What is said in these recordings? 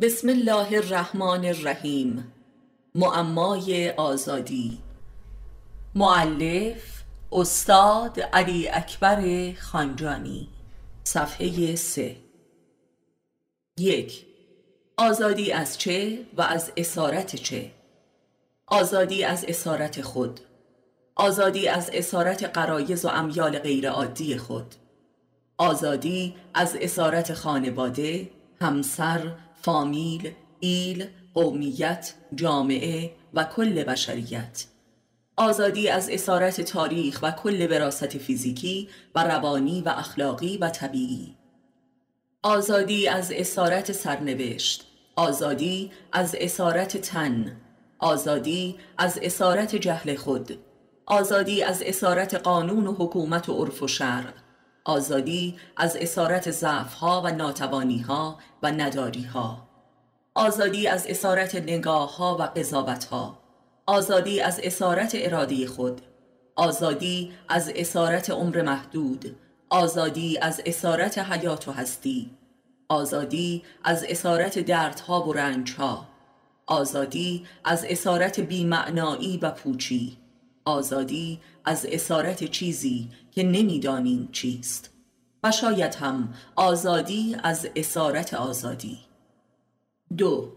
بسم الله الرحمن الرحیم. معمای آزادی. معلف استاد علی اکبر خانجانی. صفحه سه. یک. آزادی از چه و از اسارت چه؟ آزادی از اسارت خود. آزادی از اسارت قرایز و امیال غیرعادی خود. آزادی از اسارت خانواده همسر فامیل، ایل، قومیت، جامعه و کل بشریت. آزادی از اسارت تاریخ و کل وراست فیزیکی و روانی و اخلاقی و طبیعی. آزادی از اسارت سرنوشت. آزادی از اسارت تن. آزادی از اسارت جهل خود. آزادی از اسارت قانون و حکومت و عرف و شرع. آزادی از اسارت ضعفها و ناتوانیها و نداریها. آزادی از اسارت نگاه ها و قضاوت ها آزادی از اسارت اراده خود. آزادی از اسارت عمر محدود. آزادی از اسارت حیات و هستی. آزادی از اسارت دردها و رنجها. آزادی از اسارت بیمعنایی و پوچی. آزادی از اسارت چیزی که نمی‌دانیم چیست و شاید هم آزادی از اسارت آزادی دو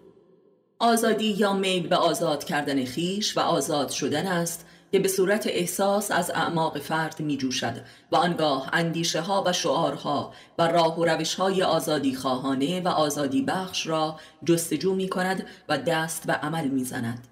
آزادی یا میل به آزاد کردن خیش و آزاد شدن است که به صورت احساس از اعماق فرد می جوشد و آنگاه اندیشه ها و شعارها و راه و روش های آزادی خواهانه و آزادی بخش را جستجو می کند و دست به عمل می زند.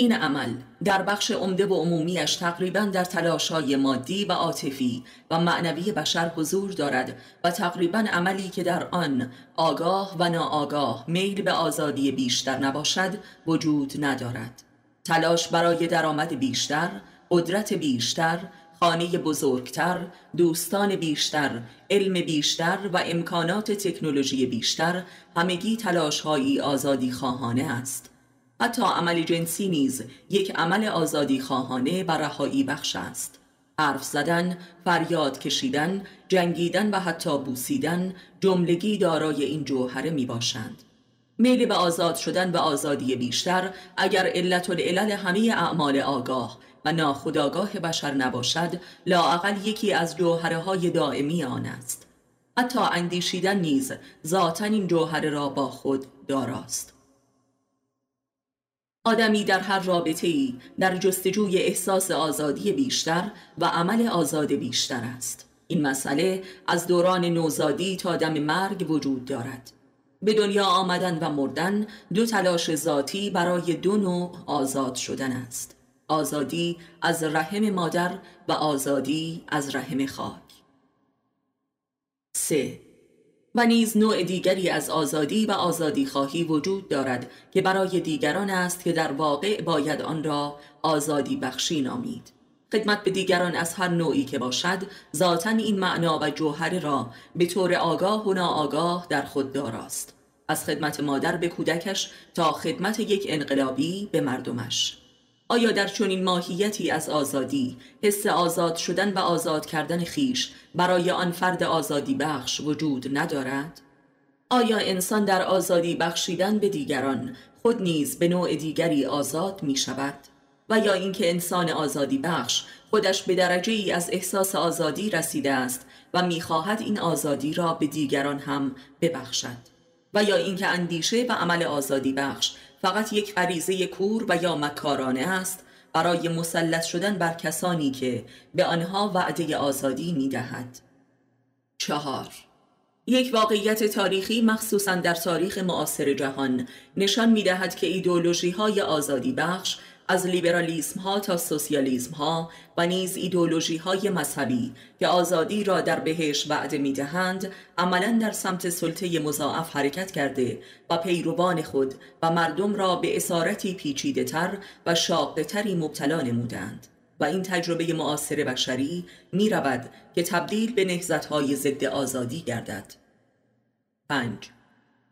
این عمل در بخش عمده و عمومیش تقریبا در تلاشهای مادی و عاطفی و معنوی بشر حضور دارد و تقریبا عملی که در آن آگاه و ناآگاه میل به آزادی بیشتر نباشد وجود ندارد. تلاش برای درآمد بیشتر قدرت بیشتر خانه بزرگتر دوستان بیشتر علم بیشتر و امکانات تکنولوژی بیشتر همگی تلاشهایی آزادی خواهانه است. حتی عمل جنسی نیز یک عمل آزادی خواهانه و رهایی بخش است. حرف زدن، فریاد کشیدن، جنگیدن و حتی بوسیدن جملگی دارای این جوهره می باشند. میل به آزاد شدن و آزادی بیشتر اگر علت العلل همه اعمال آگاه و ناخودآگاه بشر نباشد لااقل یکی از جوهره های دائمی آن است. حتی اندیشیدن نیز ذاتا این جوهره را با خود داراست. آدمی در هر رابطه ای در جستجوی احساس آزادی بیشتر و عمل آزاد بیشتر است. این مسئله از دوران نوزادی تا دم مرگ وجود دارد. به دنیا آمدن و مردن دو تلاش ذاتی برای دو نوع آزاد شدن است. آزادی از رحم مادر و آزادی از رحم خاک. سه و نیز نوع دیگری از آزادی و آزادی خواهی وجود دارد که برای دیگران است که در واقع باید آن را آزادی بخشی نامید. خدمت به دیگران از هر نوعی که باشد ذاتا این معنا و جوهر را به طور آگاه و ناآگاه در خود داراست. از خدمت مادر به کودکش تا خدمت یک انقلابی به مردمش. آیا در چنین ماهیتی از آزادی حس آزاد شدن و آزاد کردن خیش برای آن فرد آزادی بخش وجود ندارد؟ آیا انسان در آزادی بخشیدن به دیگران خود نیز به نوع دیگری آزاد می شود؟ و یا اینکه انسان آزادی بخش خودش به درجه ای از احساس آزادی رسیده است و می‌خواهد این آزادی را به دیگران هم ببخشد و یا اینکه اندیشه و عمل آزادی بخش فقط یک غریزه کور و یا مکارانه است برای مسلط شدن بر کسانی که به آنها وعده آزادی می دهد. چهار یک واقعیت تاریخی مخصوصا در تاریخ معاصر جهان نشان می دهد که ایدولوژی های آزادی بخش از لیبرالیسم ها تا سوسیالیسم ها و نیز ایدولوژی های مذهبی که آزادی را در بهش وعده می دهند عملا در سمت سلطه مضاعف حرکت کرده و پیروان خود و مردم را به اسارتی پیچیده تر و شاقه تری مبتلا نمودند و این تجربه معاصر بشری می رود که تبدیل به نهزت های ضد آزادی گردد 5.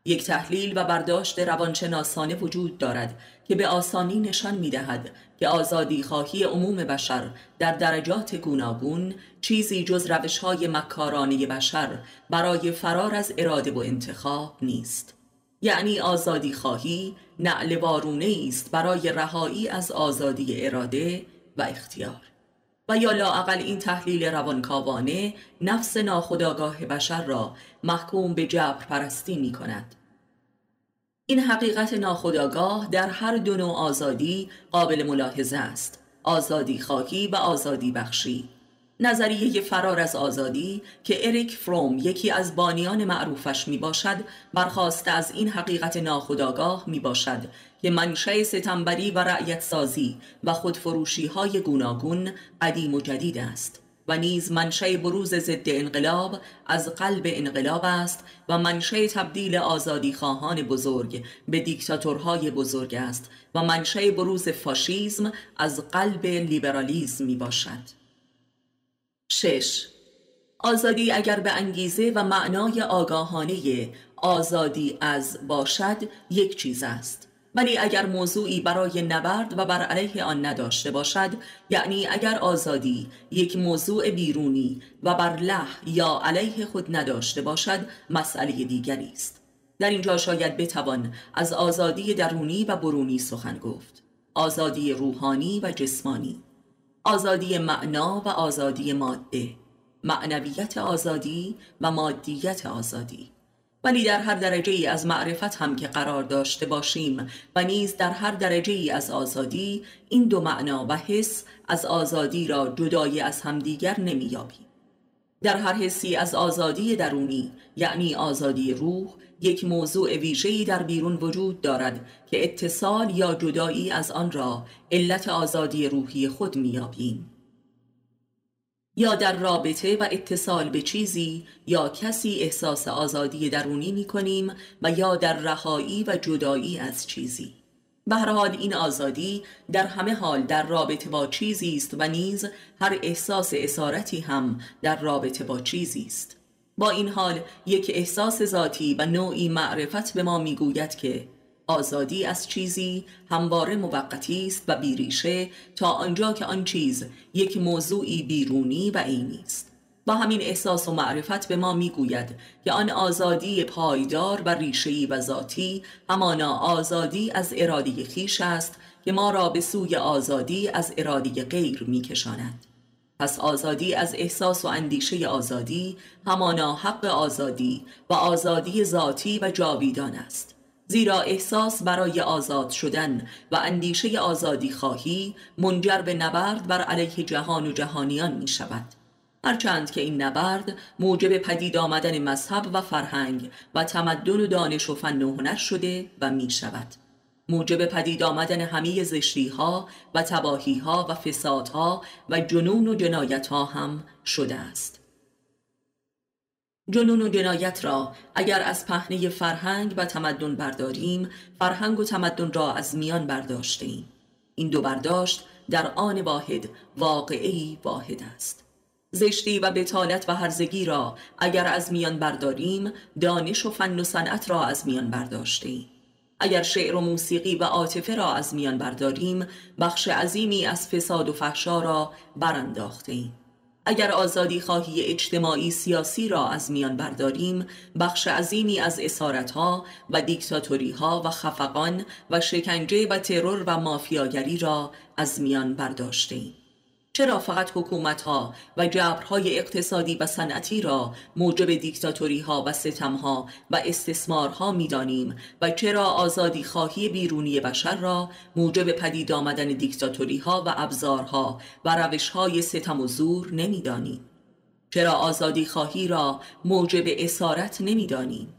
یک تحلیل و برداشت روانشناسانه وجود دارد که به آسانی نشان می دهد که آزادی خواهی عموم بشر در درجات گوناگون چیزی جز روش های مکارانه بشر برای فرار از اراده و انتخاب نیست. یعنی آزادی خواهی نعل وارونه است برای رهایی از آزادی اراده و اختیار. و یا لاعقل این تحلیل روانکاوانه نفس ناخداگاه بشر را محکوم به جبر پرستی می کند این حقیقت ناخداگاه در هر دو نوع آزادی قابل ملاحظه است. آزادی خواهی و آزادی بخشی. نظریه فرار از آزادی که اریک فروم یکی از بانیان معروفش می باشد برخواسته از این حقیقت ناخداگاه می باشد که منشه ستمبری و رعیت سازی و خودفروشی های گوناگون قدیم و جدید است. و نیز منشه بروز ضد انقلاب از قلب انقلاب است و منشه تبدیل آزادی خواهان بزرگ به دیکتاتورهای بزرگ است و منشه بروز فاشیزم از قلب لیبرالیزم می باشد 6. آزادی اگر به انگیزه و معنای آگاهانه آزادی از باشد یک چیز است ولی اگر موضوعی برای نبرد و بر علیه آن نداشته باشد یعنی اگر آزادی یک موضوع بیرونی و بر له یا علیه خود نداشته باشد مسئله دیگری است. در اینجا شاید بتوان از آزادی درونی و برونی سخن گفت. آزادی روحانی و جسمانی. آزادی معنا و آزادی ماده. معنویت آزادی و مادیت آزادی. ولی در هر درجه ای از معرفت هم که قرار داشته باشیم و نیز در هر درجه ای از آزادی این دو معنا و حس از آزادی را جدای از همدیگر نمییابیم. در هر حسی از آزادی درونی یعنی آزادی روح یک موضوع ویژه‌ای در بیرون وجود دارد که اتصال یا جدایی از آن را علت آزادی روحی خود میابیم یا در رابطه و اتصال به چیزی یا کسی احساس آزادی درونی می کنیم و یا در رهایی و جدایی از چیزی. به هر حال این آزادی در همه حال در رابطه با چیزی است و نیز هر احساس اسارتی هم در رابطه با چیزی است. با این حال یک احساس ذاتی و نوعی معرفت به ما می‌گوید که آزادی از چیزی همواره موقتی است و بیریشه تا آنجا که آن چیز یک موضوعی بیرونی و عینی است. با همین احساس و معرفت به ما می‌گوید که آن آزادی پایدار و ریشه‌ای و ذاتی همانا آزادی از اراده خیش است که ما را به سوی آزادی از اراده غیر میکشاند. پس آزادی از احساس و اندیشه آزادی همانا حق آزادی و آزادی ذاتی و جاویدان است. زیرا احساس برای آزاد شدن و اندیشه آزادی خواهی منجر به نبرد بر علیه جهان و جهانیان می شود هرچند که این نبرد موجب پدید آمدن مذهب و فرهنگ و تمدن و دانش و فن و هنر شده و می شود موجب پدید آمدن همه زشتی ها و تباهی ها و فساد ها و جنون و جنایت ها هم شده است. جنون و جنایت را. اگر از پهنه فرهنگ و تمدن برداریم فرهنگ و تمدن را از میان برداشته ایم این دو برداشت در آن واحد واقعی واحد است. زشتی و بتالت و هرزگی را اگر از میان برداریم دانش و فن و صنعت را از میان برداشته ایم اگر شعر و موسیقی و عاطفه را از میان برداریم بخش عظیمی از فساد و فحشا را برانداخته ایم اگر آزادی خواهی اجتماعی سیاسی را از میان برداریم بخش عظیمی از اسارتها و دیکتاتوری ها و خفقان و شکنجه و ترور و مافیاگری را از میان برداشته ایم چرا فقط حکومت ها و جبرهای اقتصادی و صنعتی را موجب دیکتاتوری ها و ستم ها و استثمار ها می دانیم و چرا آزادی خواهی بیرونی بشر را موجب پدید آمدن دیکتاتوری ها و ابزارها و روش های ستم و زور نمی دانیم چرا آزادی خواهی را موجب اسارت نمی دانیم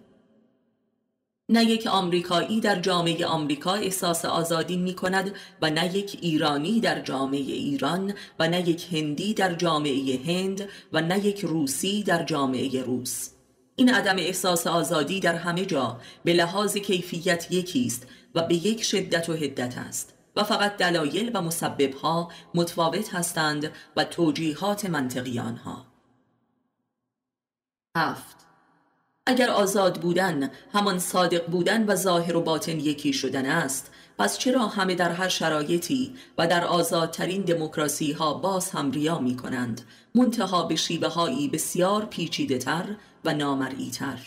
نه یک آمریکایی در جامعه آمریکا احساس آزادی می کند و نه یک ایرانی در جامعه ایران و نه یک هندی در جامعه هند و نه یک روسی در جامعه روس. این عدم احساس آزادی در همه جا به لحاظ کیفیت یکی است و به یک شدت و حدت است و فقط دلایل و مسببها متفاوت هستند و توجیهات منطقی آنها. هفت اگر آزاد بودن همان صادق بودن و ظاهر و باطن یکی شدن است پس چرا همه در هر شرایطی و در آزادترین دموکراسی ها باز هم ریا می کنند منتها به شیبه هایی بسیار پیچیده تر و نامرئی تر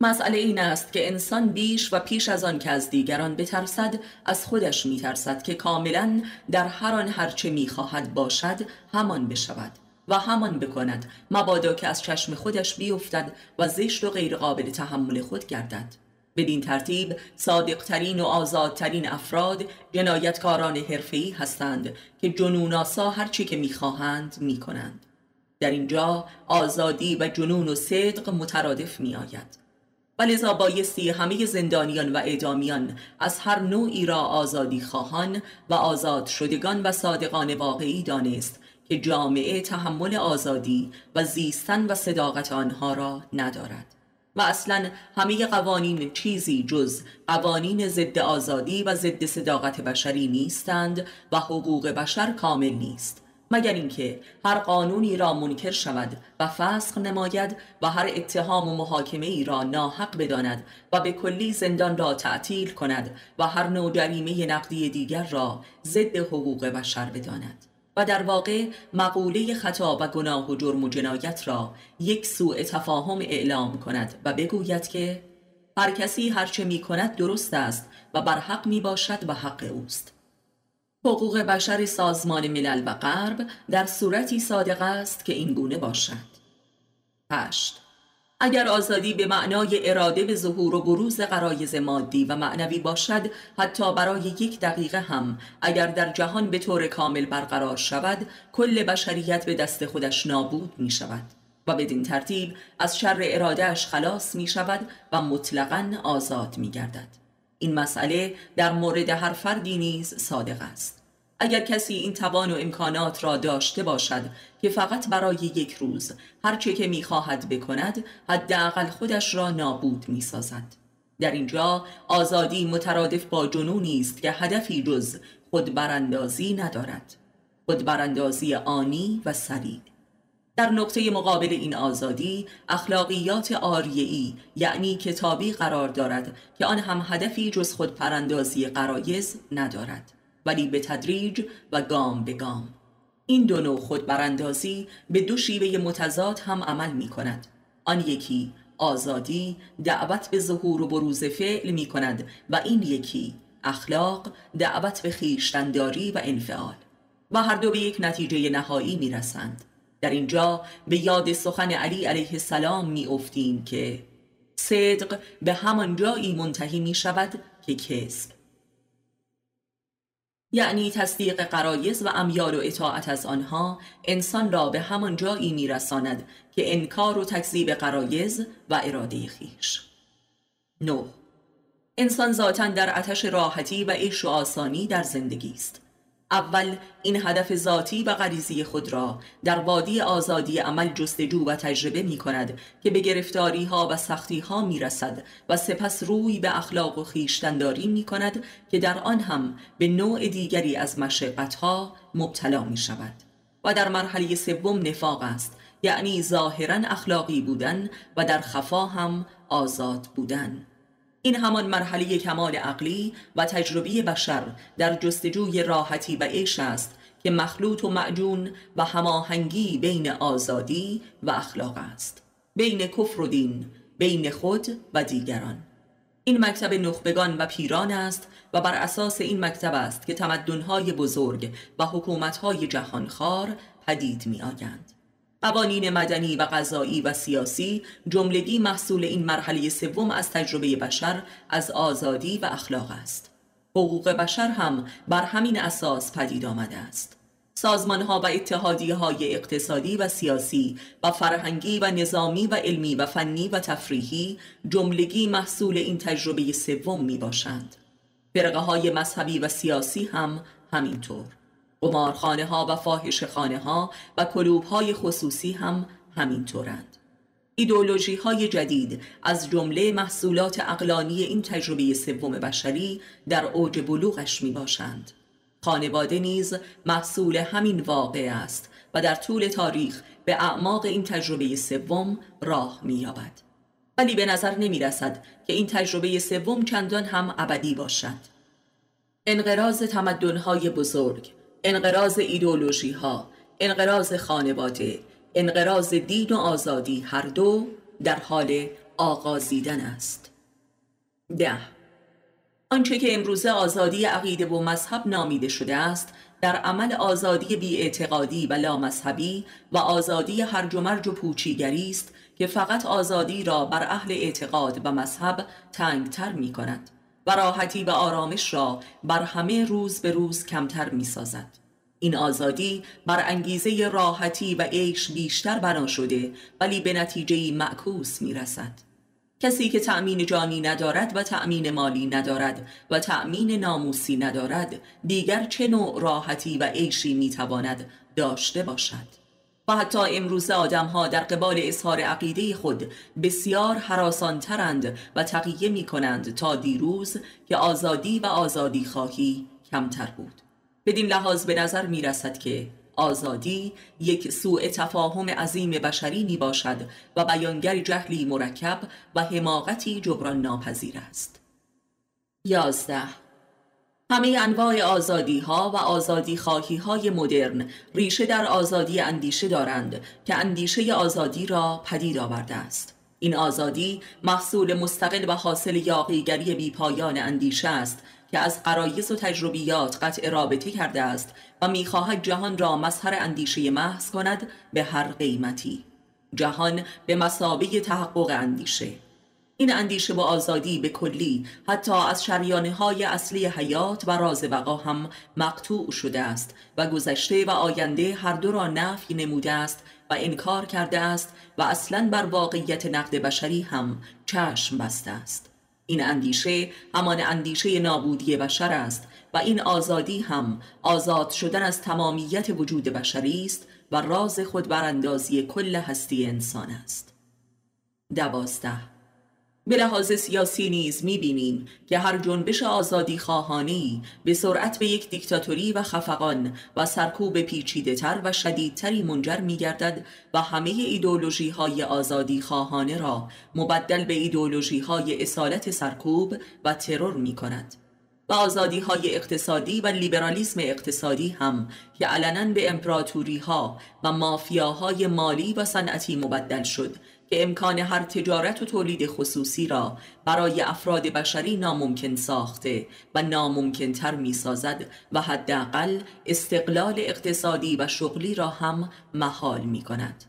مسئله این است که انسان بیش و پیش از آن که از دیگران بترسد از خودش میترسد که کاملا در هر آن هرچه می‌خواهد باشد همان بشود. و همان بکند مبادا که از چشم خودش بیفتد و زشت و غیرقابل تحمل خود گردد. بدین ترتیب صادقترین و آزادترین افراد جنایتکاران حرفه‌ای هستند که جنوناسا هرچی که می‌خواهند می‌کنند. در اینجا آزادی و جنون و صدق مترادف میآید. و لذا بایستی همه زندانیان و اعدامیان از هر نوعی را آزادی خواهان و آزاد شدگان و صادقان واقعی دانست که جامعه تحمل آزادی و زیستن و صداقت آنها را ندارد. و اصلا همه قوانین چیزی جز قوانین ضد آزادی و ضد صداقت بشری نیستند و حقوق بشر کامل نیست مگر اینکه هر قانونی را منکر شود و فسخ نماید و هر اتهام و محاکمه ای را ناحق بداند و به کلی زندان را تعطیل کند و هر نوع جریمه نقدی دیگر را ضد حقوق بشر بداند. و در واقع مقوله خطا و گناه و جرم و جنایت را یک سوء تفاهم اعلام کند و بگوید که هر کسی هرچه می کند درست است و بر حق می باشد و حق اوست حقوق بشر سازمان ملل و غرب در صورتی صادق است که این گونه باشد 8. اگر آزادی به معنای اراده به ظهور و بروز قرایز مادی و معنوی باشد حتی برای یک دقیقه هم اگر در جهان به طور کامل برقرار شود کل بشریت به دست خودش نابود می شود و بدین ترتیب از شر ارادهش خلاص می شود و مطلقا آزاد می گردد این مسئله در مورد هر فردی نیز صادق است. اگر کسی این توان و امکانات را داشته باشد که فقط برای یک روز هرچه که می‌خواهد بکند حداقل خودش را نابود می‌سازد. در اینجا آزادی مترادف با جنونی است که هدفی جز خود براندازی ندارد. خود براندازی آنی و سریع. در نقطه مقابل این آزادی اخلاقیات آریعی یعنی کتابی قرار دارد که آن هم هدفی جز خود پراندازی قرایز ندارد ولی به تدریج و گام به گام. این دو نوع خود براندازی به دو شیوه متضاد هم عمل می کند آن یکی آزادی دعوت به ظهور و بروز فعل می کند و این یکی اخلاق دعوت به خیشتنداری و انفعال. و هر دو به یک نتیجه نهایی می رسند در اینجا به یاد سخن علی علیه السلام می افتیم که صدق به همان جایی منتهی می شود که کسب. یعنی تصدیق قرایز و امیال و اطاعت از آنها انسان را به همان جایی میرساند که انکار و تکذیب قرایز و اراده خیش. نو انسان ذاتا در آتش راحتی و عیش و آسانی در زندگی است. اول این هدف ذاتی و غریزی خود را در وادی آزادی عمل جستجو و تجربه می کند که به گرفتاری ها و سختی ها می رسد و سپس روی به اخلاق و خیشتنداری می کند که در آن هم به نوع دیگری از مشقت ها مبتلا می شود و در مرحله سوم نفاق است یعنی ظاهرا اخلاقی بودن و در خفا هم آزاد بودن. این همان مرحله کمال عقلی و تجربی بشر در جستجوی راحتی و عیش است که مخلوط و معجون و هماهنگی بین آزادی و اخلاق است بین کفر و دین بین خود و دیگران این مکتب نخبگان و پیران است و بر اساس این مکتب است که تمدنهای بزرگ و حکومتهای جهانخوار پدید می آگند. قوانین مدنی و قضایی و سیاسی جملگی محصول این مرحله سوم از تجربه بشر از آزادی و اخلاق است. حقوق بشر هم بر همین اساس پدید آمده است. سازمان ها و اتحادیه های اقتصادی و سیاسی و فرهنگی و نظامی و علمی و فنی و تفریحی جملگی محصول این تجربه سوم می باشند فرقه های مذهبی و سیاسی هم همینطور. قمارخانه ها و فاحش خانه ها و کلوب های خصوصی هم همینطورند. ایدولوژی های جدید از جمله محصولات اقلانی این تجربه سوم بشری در اوج بلوغش می باشند. خانواده نیز محصول همین واقع است و در طول تاریخ به اعماق این تجربه سوم راه می یابد. ولی به نظر نمی رسد که این تجربه سوم چندان هم ابدی باشد. انقراض تمدنهای بزرگ انقراض ایدولوژی ها انقراض خانواده انقراض دین و آزادی هر دو در حال آغازیدن است. ده. آنچه که امروزه آزادی عقیده و مذهب نامیده شده است در عمل آزادی بیاعتقادی و لامذهبی و آزادی هرج و مرج و پوچیگری است که فقط آزادی را بر اهل اعتقاد و مذهب تنگتر می کند و راحتی و آرامش را بر همه روز به روز کمتر می سازد. این آزادی بر انگیزه راحتی و عیش بیشتر بنا شده ولی به نتیجه معکوس می رسد. کسی که تأمین جانی ندارد و تأمین مالی ندارد و تأمین ناموسی ندارد دیگر چه نوع راحتی و عیشی می‌تواند داشته باشد و حتی امروز آدم ها در قبال اظهار عقیده خود بسیار حراسانترند و تقیه می کنند تا دیروز که آزادی و آزادی خواهی کمتر بود. بدین لحاظ به نظر می رسد که آزادی یک سوء تفاهم عظیم بشری می باشد و بیانگر جهلی مرکب و حماقتی جبران ناپذیر است. یازده همه انواع آزادی ها و آزادی خواهی های مدرن ریشه در آزادی اندیشه دارند که اندیشه آزادی را پدید آورده است. این آزادی محصول مستقل و حاصل یاقیگری بیپایان اندیشه است که از قرایز و تجربیات قطع رابطه کرده است و می‌خواهد جهان را مظهر اندیشه محض کند به هر قیمتی. جهان به مسابه تحقق اندیشه. این اندیشه و آزادی به کلی حتی از شریانه های اصلی حیات و راز بقا هم مقطوع شده است و گذشته و آینده هر دو را نفی نموده است و انکار کرده است و اصلا بر واقعیت نقد بشری هم چشم بسته است. این اندیشه همان اندیشه نابودی بشر است و این آزادی هم آزاد شدن از تمامیت وجود بشری است و راز خود براندازی کل هستی انسان است. دوازده به لحاظ سیاسی نیز می‌بینیم که هر جنبش آزادی خواهانی به سرعت به یک دیکتاتوری و خفقان و سرکوب پیچیده تر و شدیدتری منجر میگردد و همه ایدولوژی های آزادی خواهانه را مبدل به ایدولوژی های اصالت سرکوب و ترور می کند. و آزادی های اقتصادی و لیبرالیسم اقتصادی هم که علنا به امپراتوری ها و مافیاهای مالی و صنعتی مبدل شد که امکان هر تجارت و تولید خصوصی را برای افراد بشری ناممکن ساخته و ناممکن تر می سازد و حداقل استقلال اقتصادی و شغلی را هم محال می کند.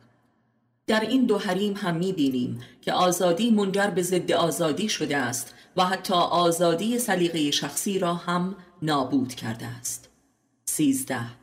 در این دو حریم هم می بینیم که آزادی منجر به ضد آزادی شده است و حتی آزادی سلیقه شخصی را هم نابود کرده است. سیزده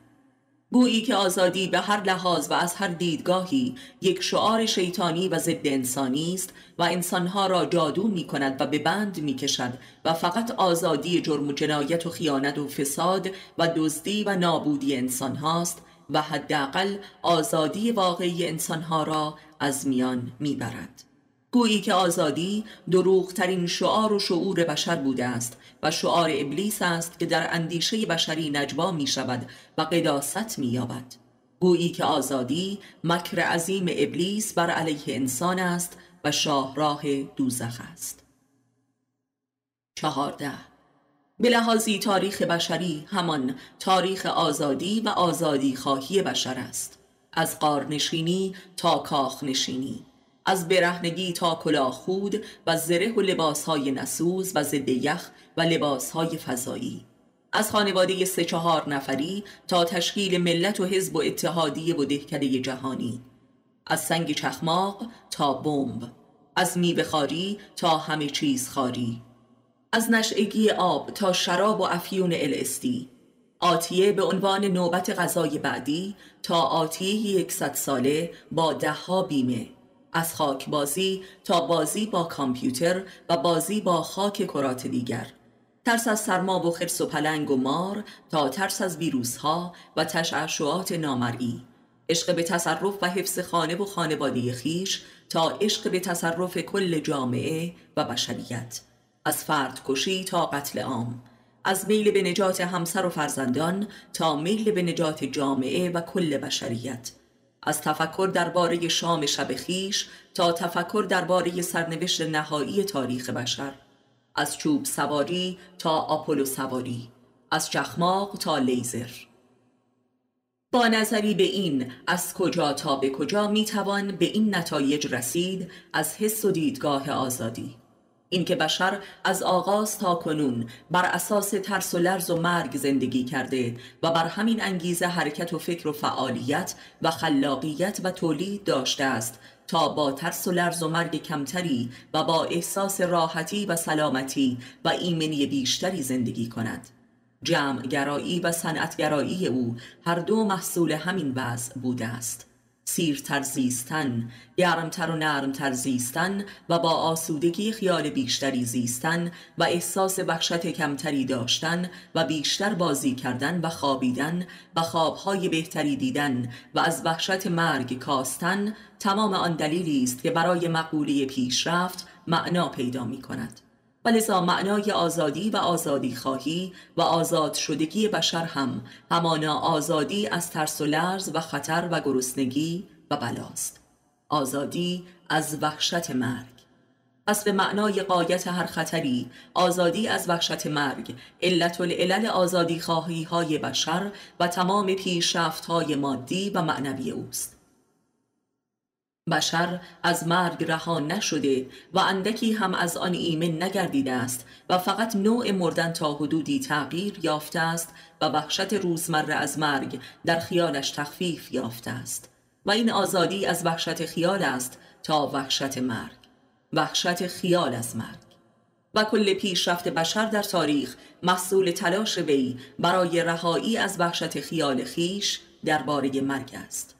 گویی که آزادی به هر لحاظ و از هر دیدگاهی یک شعار شیطانی و ضد انسانی است و انسانها را جادو می کند و به بند می کشد و فقط آزادی جرم و جنایت و خیانت و فساد و دزدی و نابودی انسان هاست و حداقل آزادی واقعی انسانها را از میان می برد. گویی که آزادی دروغترین شعار و شعور بشر بوده است و شعار ابلیس است که در اندیشه بشری نجوا می شود و قداست می یابد گویی که آزادی مکر عظیم ابلیس بر علیه انسان است و شاهراه دوزخ است. چهارده. به لحاظی تاریخ بشری همان تاریخ آزادی و آزادی خواهی بشر است. از قارنشینی تا کاخنشینی. از برهنگی تا خود و زره و لباسهای نسوز و ضد یخ و لباسهای فضایی. از خانواده سه چهار نفری تا تشکیل ملت و حزب و اتحادیه و دهکده جهانی. از سنگ چخماق تا بمب. از میوه خاری تا همه چیز خاری از نشعگی آب تا شراب و افیون الاستی آتیه به عنوان نوبت غذای بعدی تا آتیه یکصد ساله با دهها بیمه. از خاک بازی تا بازی با کامپیوتر و بازی با خاک کرات دیگر. ترس از سرما و خرس و پلنگ و مار تا ترس از ویروس ها و تشعشعات نامرئی. عشق به تصرف و حفظ خانه و خانواده خیش تا عشق به تصرف کل جامعه و بشریت. از فرد کشی تا قتل عام. از میل به نجات همسر و فرزندان تا میل به نجات جامعه و کل بشریت. از تفکر درباره شام شب خیش تا تفکر درباره سرنوشت نهایی تاریخ بشر از چوب سواری تا آپولو سواری از چخماق تا لیزر. با نظری به این از کجا تا به کجا می‌توان به این نتایج رسید از حس و دیدگاه آزادی. اینکه بشر از آغاز تا کنون بر اساس ترس و لرز و مرگ زندگی کرده و بر همین انگیزه حرکت و فکر و فعالیت و خلاقیت و تولید داشته است تا با ترس و لرز و مرگ کمتری و با احساس راحتی و سلامتی و ایمنی بیشتری زندگی کند. جمع و صنعتگرایی او هر دو محصول همین وضع بوده است. سیرتر زیستن گرمتر و نرمتر زیستن و با آسودگی خیال بیشتری زیستن و احساس وحشت کمتری داشتن و بیشتر بازی کردن و خوابیدن و خوابهای بهتری دیدن و از وحشت مرگ کاستن تمام آن دلیلی است که برای مقوله پیشرفت معنا پیدا می کند و لذا معنای آزادی و آزادی خواهی و آزاد شدگی بشر هم همانا آزادی از ترس و لرز و خطر و گرسنگی و بلاست. آزادی از وحشت مرگ. پس به معنای قایت هر خطری آزادی از وحشت مرگ علت العلل آزادی خواهی های بشر و تمام پیشرفت های مادی و معنوی اوست. بشر از مرگ رها نشده و اندکی هم از آن ایمن نگردیده است و فقط نوع مردن تا حدودی تغییر یافته است و وحشت روزمره از مرگ در خیالش تخفیف یافته است و این آزادی از وحشت خیال است تا وحشت مرگ. وحشت خیال از مرگ. و کل پیشرفت بشر در تاریخ محصول تلاش وی برای رهایی از وحشت خیال خیش درباره مرگ است.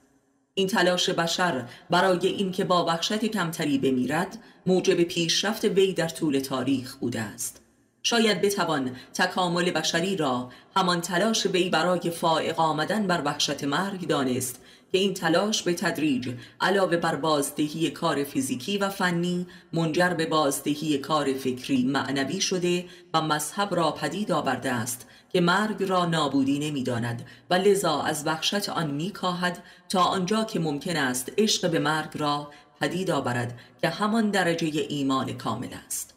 این تلاش بشر برای اینکه با وحشت کمتری بمیرد موجب پیشرفت وی در طول تاریخ بوده است. شاید بتوان تکامل بشری را همان تلاش وی برای فائق آمدن بر وحشت مرگ دانست که این تلاش به تدریج علاوه بر بازدهی کار فیزیکی و فنی منجر به بازدهی کار فکری معنوی شده و مذهب را پدید آورده است که مرگ را نابودی نمی‌داند و لذا از وحشت آن میکاهد تا آنجا که ممکن است عشق به مرگ را پدید آورد که همان درجه ایمان کامل است.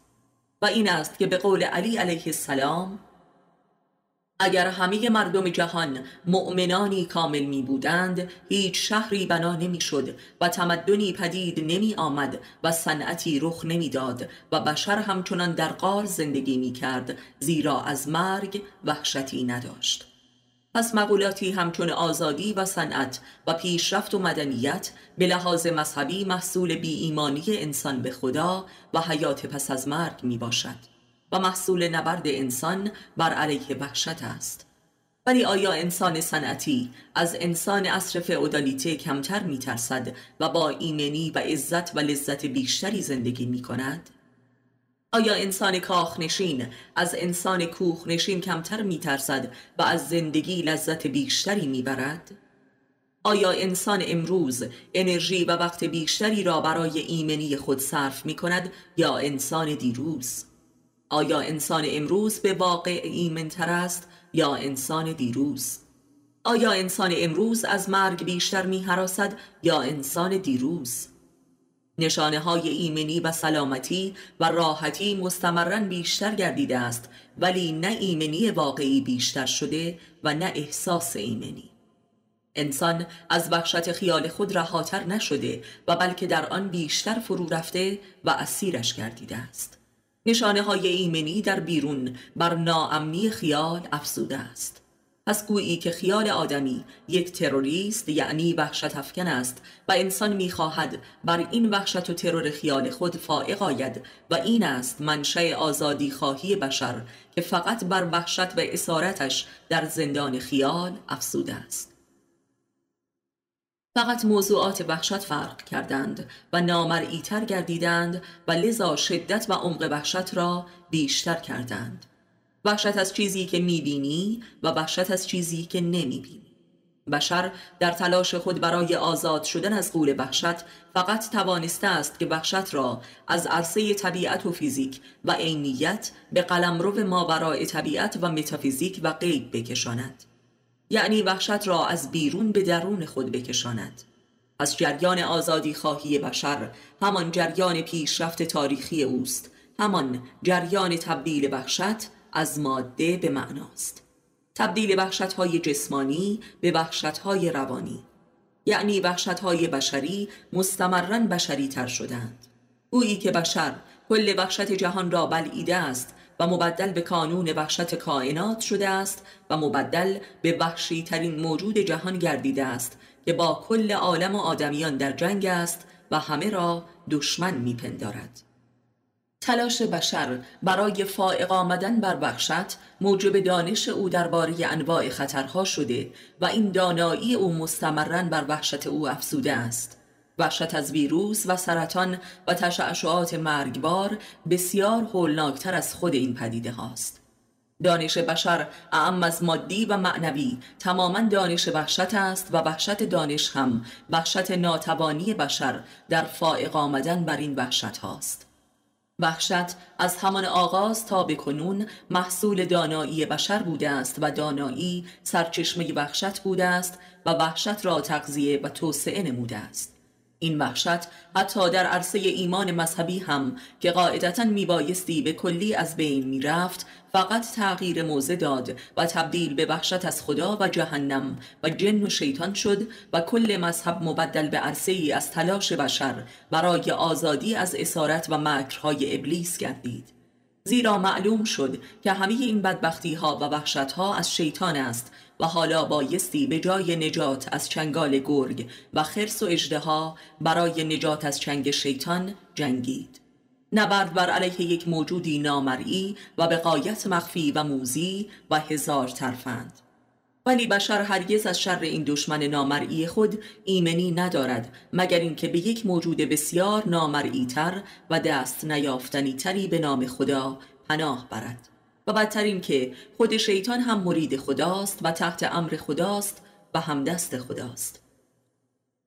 و این است که به قول علی علیه السلام اگر همه مردم جهان مؤمنانی کامل می بودند هیچ شهری بنا نمی شد و تمدنی پدید نمی آمد و صنعتی رخ نمی داد و بشر همچنان در قار زندگی می کرد زیرا از مرگ وحشتی نداشت. پس مقولاتی همچون آزادی و صنعت و پیشرفت و مدنیت به لحاظ مذهبی محصول بی ایمانی انسان به خدا و حیات پس از مرگ می باشد و محصول نبرد انسان بر علیه وحشت است ولی آیا انسان صنعتی از انسان اصر فئودالیته کمتر میترسد و با ایمنی و عزت و لذت بیشتری زندگی می کند؟ آیا انسان کاخنشین از انسان کوخنشین کمتر میترسد و از زندگی لذت بیشتری می‌برد؟ آیا انسان امروز انرژی و وقت بیشتری را برای ایمنی خود صرف می کند یا انسان دیروز؟ آیا انسان امروز به واقع ایمنتر است یا انسان دیروز؟ آیا انسان امروز از مرگ بیشتر می حراسد یا انسان دیروز؟ نشانه های ایمنی و سلامتی و راحتی مستمرا بیشتر گردیده است ولی نه ایمنی واقعی بیشتر شده و نه احساس ایمنی انسان از وحشت خیال خود رهاتر نشده و بلکه در آن بیشتر فرو رفته و اسیرش گردیده است نشانه های ایمنی در بیرون بر ناامنی خیال افزوده است. پس گویی که خیال آدمی یک تروریست یعنی وحشت افکن است و انسان می‌خواهد بر این وحشت و ترور خیال خود فائق آید و این است منشأ آزادی خواهی بشر که فقط بر وحشت و اسارتش در زندان خیال افزوده است. فقط موضوعات وحشت فرق کردند و نامرئیتر گردیدند و لذا شدت و عمق وحشت را بیشتر کردند. وحشت از چیزی که می‌بینی و وحشت از چیزی که نمی‌بینی. بشر در تلاش خود برای آزاد شدن از قول وحشت فقط توانسته است که وحشت را از عرصه طبیعت و فیزیک و عینیت به قلمرو ما برای طبیعت و متافیزیک و غیب بکشاند. یعنی وحشت را از بیرون به درون خود بکشاند. از جریان آزادی خواهی بشر همان جریان پیشرفت تاریخی اوست. همان جریان تبدیل وحشت از ماده به معناست. تبدیل های جسمانی به های روانی. یعنی های بشری مستمرن بشری تر شدند. گویی که بشر کل وحشت جهان را بلعیده است و مبدل به کانون وحشت کائنات شده است و مبدل به وحشی ترین موجود جهان گردیده است که با کل عالم و آدمیان در جنگ است و همه را دشمن میپندارد. تلاش بشر برای فائق آمدن بر وحشت موجب دانش او درباره انواع خطرها شده و این دانایی او مستمرن بر وحشت او افزوده است. وحشت از ویروس و سرطان و تشعشعات مرگبار بسیار هولناکتر از خود این پدیده هاست. دانش بشر اعم از مادی و معنوی تماما دانش وحشت است و وحشت دانش هم وحشت ناتوانی بشر در فائق آمدن بر این وحشت هاست. وحشت از همان آغاز تا به کنون محصول دانایی بشر بوده است و دانایی سرچشمه وحشت بوده است و وحشت را تغذیه و توسعه نموده است. این وحشت حتی در عرصه ایمان مذهبی هم که قاعدتا میبایستی به کلی از بین می‌رفت فقط تغییر موزه داد و تبدیل به وحشت از خدا و جهنم و جن و شیطان شد و کل مذهب مبدل به عرصه ای از تلاش بشر برای آزادی از اسارت و مکرهای ابلیس گردید. زیرا معلوم شد که همه این بدبختی ها و وحشت ها از شیطان است و حالا بایستی به جای نجات از چنگال گرگ و خرس و اجدها برای نجات از چنگ شیطان جنگید. نبرد بر علیه یک موجودی نامرئی و به قایت مخفی و موزی و هزار ترفند. ولی بشر هرگز از شر این دشمن نامرئی خود ایمنی ندارد مگر اینکه به یک موجود بسیار نامرئی تر و دست نیافتنی تری به نام خدا پناه برد. و بدتر که خود شیطان هم مرید خداست و تحت امر خداست و همدست خداست.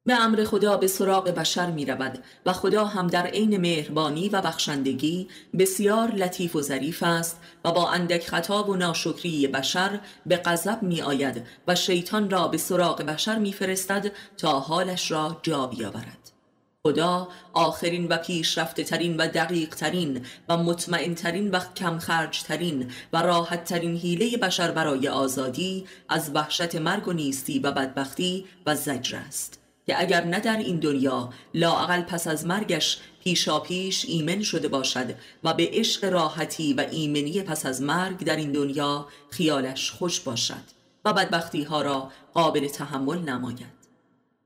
به امر خدا به سراغ بشر می رود و خدا هم در عین مهربانی و بخشندگی بسیار لطیف و ظریف است و با اندک خطا و ناشکری بشر به غضب می آید و شیطان را به سراغ بشر می فرستد تا حالش را جا بیاورد. خدا آخرین و پیشرفته ترین و دقیق ترین و مطمئن ترین و کم خرج ترین و راحت ترین حیله بشر برای آزادی از وحشت مرگ و نیستی و بدبختی و زجر است. که اگر نه در این دنیا لاعقل پس از مرگش پیشا پیش ایمن شده باشد و به عشق راحتی و ایمنی پس از مرگ در این دنیا خیالش خوش باشد و بدبختی ها را قابل تحمل نماید.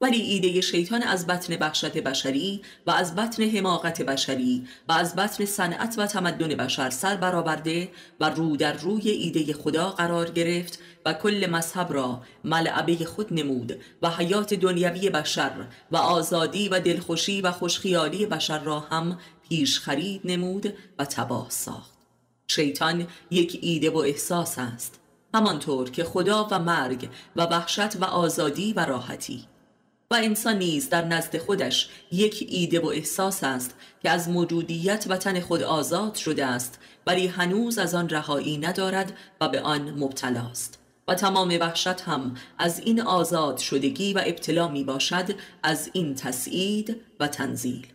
ولی ایده شیطان از بطن بخشت بشری و از بطن حماقت بشری و از بطن صنعت و تمدن بشر سر برآورده و رو در روی ایده خدا قرار گرفت و کل مذهب را ملعبه خود نمود و حیات دنیوی بشر و آزادی و دلخوشی و خوشخیالی بشر را هم پیش خرید نمود و تباه ساخت. شیطان یک ایده و احساس است همانطور که خدا و مرگ و وحشت و آزادی و راحتی. و انسان نیز در نزد خودش یک ایده و احساس است که از موجودیت و تن خود آزاد شده است ولی هنوز از آن رهایی ندارد و به آن مبتلاست و تمام وحشت هم از این آزاد شدگی و ابتلا می باشد از این تسعید و تنزیل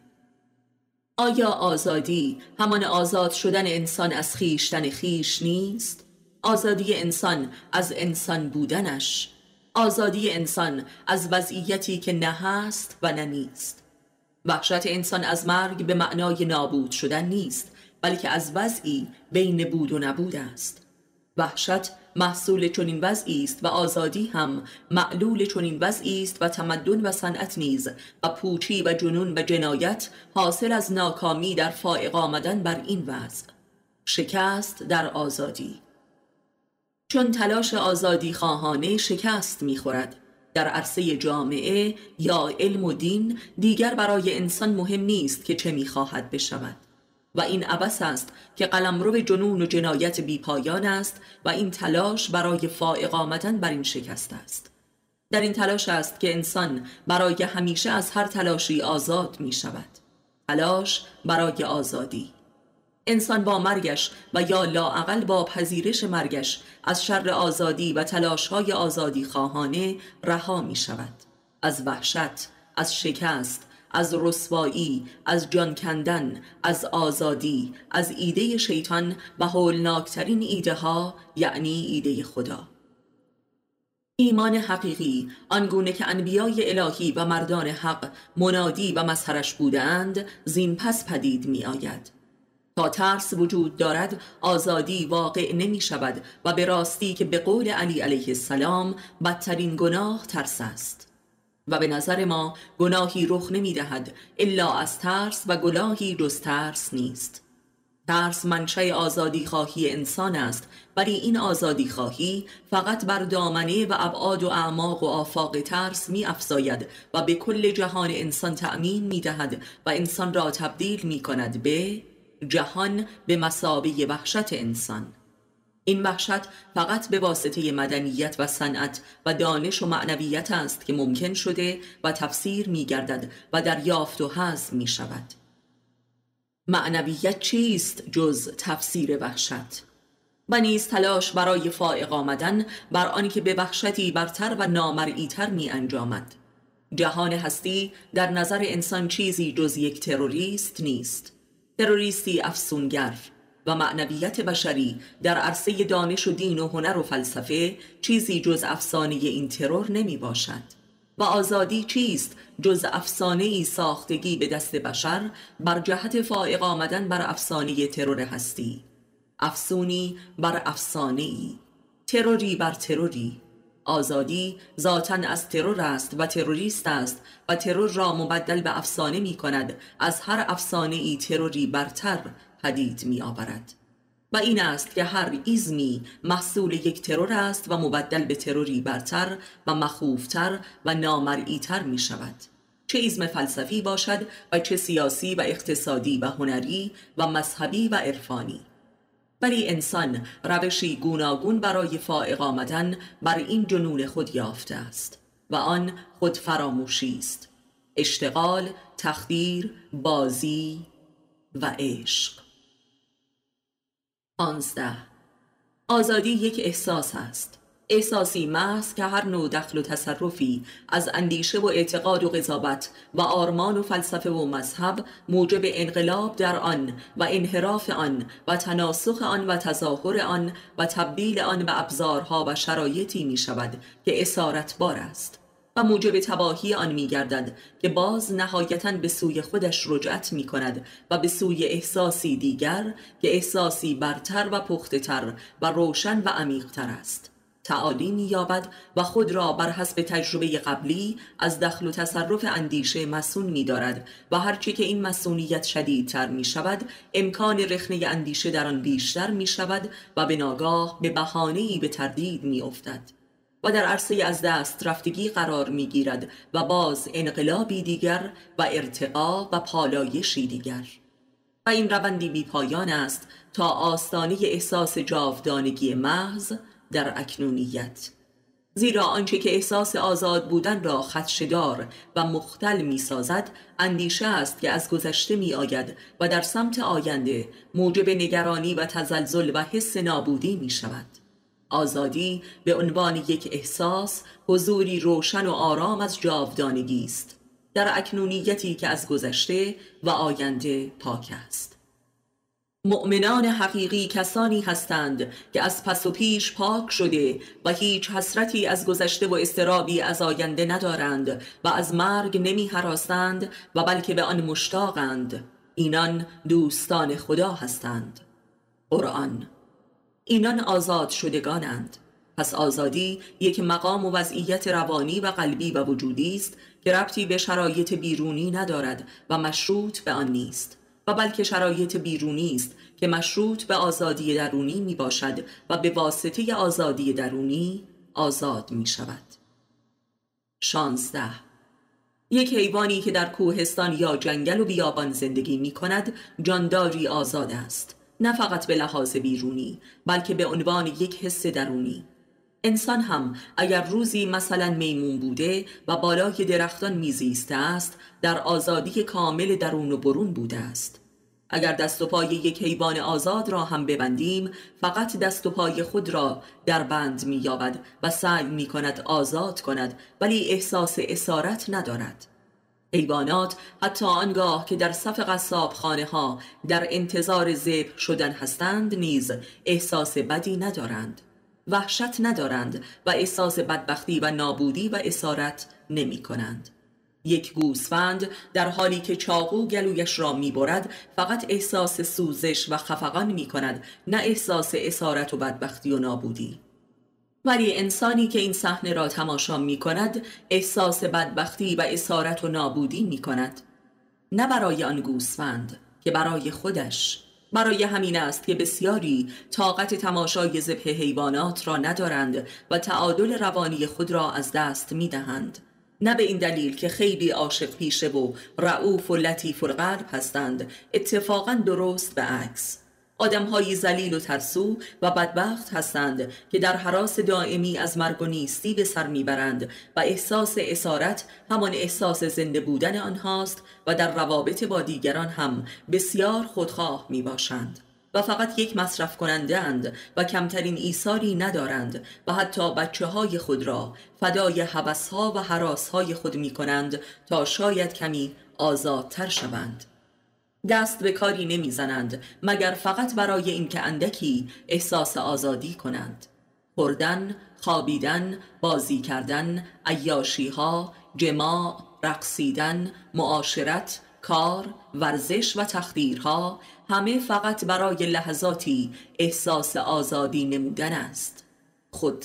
آیا آزادی همان آزاد شدن انسان از خیشتن خیش نیست؟ آزادی انسان از انسان بودنش آزادی انسان از وضعیتی که نه هست و نه نیست. وحشت انسان از مرگ به معنای نابود شدن نیست بلکه از وضعی بین بود و نبود است. وحشت محصول چنین وضعی است و آزادی هم معلول چنین وضعی است و تمدن و صنعت نیز و پوچی و جنون و جنایت حاصل از ناکامی در فائق آمدن بر این وضع. شکست در آزادی. چون تلاش آزادی خواهانه شکست می‌خورد. در عرصه جامعه یا علم و دین دیگر برای انسان مهم نیست که چه می‌خواهد بشود. و این عبس است که قلمرو جنون و جنایت بیپایان است و این تلاش برای فائق آمدن بر این شکست است. در این تلاش است که انسان برای همیشه از هر تلاشی آزاد می شود تلاش برای آزادی. انسان با مرگش و یا لاعقل با پذیرش مرگش از شر آزادی و تلاشهای آزادی خواهانه رها می شود از وحشت از شکست از رسوایی از جان کندن از آزادی از ایده شیطان و هولناکترین ایده ها یعنی ایده خدا. ایمان حقیقی آنگونه که انبیای الهی و مردان حق منادی و مظهرش بودند زین پس پدید می آید تا ترس وجود دارد آزادی واقع نمی شود و به راستی که به قول علی علیه السلام بدترین گناه ترس است. و به نظر ما گناهی رخ نمی دهد الا از ترس و گناهی جز ترس نیست. ترس منشه آزادی خواهی انسان است ولی این آزادی خواهی فقط بر دامنه و ابعاد و اعماق و آفاق ترس می افزاید و به کل جهان انسان تأمین می دهد و انسان را تبدیل می کند به جهان به مسابه وحشت انسان. این وحشت فقط به واسطه مدنیت و صنعت و دانش و معنویت است که ممکن شده و تفسیر می گردد و در یافت و حزم می شود معنویت چیست جز تفسیر وحشت؟ و نیز تلاش برای فائق آمدن بر آنکه به وحشتی برتر و نامرئیتر می انجامد جهان هستی در نظر انسان چیزی جز یک تروریست نیست. تروریستی افسونگر و معنویت بشری در عرصه دانش و دین و هنر و فلسفه چیزی جز افسانه این ترور نمی باشد. و آزادی چیست جز افسانه ای ساختگی به دست بشر بر جهت فائق آمدن بر افسانه ترور هستی؟ افسونی بر افسانه ای تروری بر تروری. آزادی ذاتا از ترور است و تروریست است و ترور را مبدل به افسانه می کند از هر افسانه ای تروری برتر پدید می آورد و این است که هر ایزمی محصول یک ترور است و مبدل به تروری برتر و مخوفتر و نامرئیتر می شود چه ایزم فلسفی باشد و چه سیاسی و اقتصادی و هنری و مذهبی و عرفانی. ولی انسان روشی گوناگون برای فائق آمدن بر این جنون خود یافته است و آن خود فراموشی است. اشتغال، تخدیر، بازی و عشق. آنزده آزادی یک احساس است. احساسی محض که هر نوع دخل و تصرفی از اندیشه و اعتقاد و قضاوت و آرمان و فلسفه و مذهب موجب انقلاب در آن و انحراف آن و تناسخ آن و تظاهر آن و تبدیل آن به ابزارها و شرایطی می شود که اسارت بار است و موجب تباهی آن می گردد که باز نهایتا به سوی خودش رجعت می کند و به سوی احساسی دیگر که احساسی برتر و پختتر و روشن و عمیقتر است. تعالی مییابد و خود را بر حسب تجربه قبلی از دخل و تصرف اندیشه مسون میدارد و هرچی که این مسونیت شدیدتر می شود امکان رخنه اندیشه در آن بیشتر می شود و به ناگاه به بهانه‌ای به تردید می افتد و در عرصه از دست رفتگی قرار می گیرد و باز انقلابی دیگر و ارتقا و پالایشی دیگر. و این روندی بی پایان است تا آستانه احساس جاودانگی محض در اکنونیت زیرا آنچه که احساس آزاد بودن را خدشدار و مختل می سازد اندیشه است که از گذشته می آید و در سمت آینده موجب نگرانی و تزلزل و حس نابودی می شود آزادی به عنوان یک احساس حضوری روشن و آرام از جاودانگی است. در اکنونیتی که از گذشته و آینده پاک است. مؤمنان حقیقی کسانی هستند که از پس و پیش پاک شده و هیچ حسرتی از گذشته و استرابی از آینده ندارند و از مرگ نمی حراسند و بلکه به آن مشتاقند. اینان دوستان خدا هستند. قرآن اینان آزاد شدگانند. پس آزادی یک مقام و وضعیت روانی و قلبی و وجودی است که ربطی به شرایط بیرونی ندارد و مشروط به آن نیست. و بلکه شرایط بیرونی است که مشروط به آزادی درونی می باشد و به واسطه آزادی درونی آزاد می شود شانزده. یک حیوانی که در کوهستان یا جنگل و بیابان زندگی می کند جانداری آزاد است. نه فقط به لحاظ بیرونی بلکه به عنوان یک حس درونی. انسان هم اگر روزی مثلا میمون بوده و بالای درختان میزیسته است در آزادی کامل درون و برون بوده است. اگر دست و پای یک حیوان آزاد را هم ببندیم فقط دست و پای خود را در بند می یابد و سعی می کند آزاد کند ولی احساس اسارت ندارد. حیوانات حتی آنگاه که در صف قصاب خانه ها در انتظار ذبح شدن هستند نیز احساس بدی ندارند. وحشت ندارند و احساس بدبختی و نابودی و اسارت نمی کنند. یک گوسفند در حالی که چاقو گلویش را می‌برد فقط احساس سوزش و خفقان می کند نه احساس اسارت و بدبختی و نابودی ولی انسانی که این صحنه را تماشا می کند احساس بدبختی و اسارت و نابودی می کند نه برای آن گوسفند که برای خودش برای همین است که بسیاری طاقت تماشای ذبح حیوانات را ندارند و تعادل روانی خود را از دست می دهند. نه به این دلیل که خیلی عاشق پیشه و رعوف و لطیف و قلب هستند اتفاقا درست به عکس آدمهایی زلیل و ترسو و بدبخت هستند که در حراس دائمی از مرگ و نیستی به سر می‌برند و احساس اسارت همان احساس زنده بودن آنهاست و در روابط با دیگران هم بسیار خودخواه می باشند. و فقط یک مصرف کننده اند و کمترین ایثاری ندارند و حتی بچه های خود را فدای حوث ها و حراس های خود می کنند تا شاید کمی آزادتر شوند دست به کاری نمی‌زنند مگر فقط برای اینکه اندکی احساس آزادی کنند. خوردن، خوابیدن، بازی کردن، عیاشی ها، جماع، رقصیدن، معاشرت، کار، ورزش و تخدیرها همه فقط برای لحظاتی احساس آزادی نمودن است. خود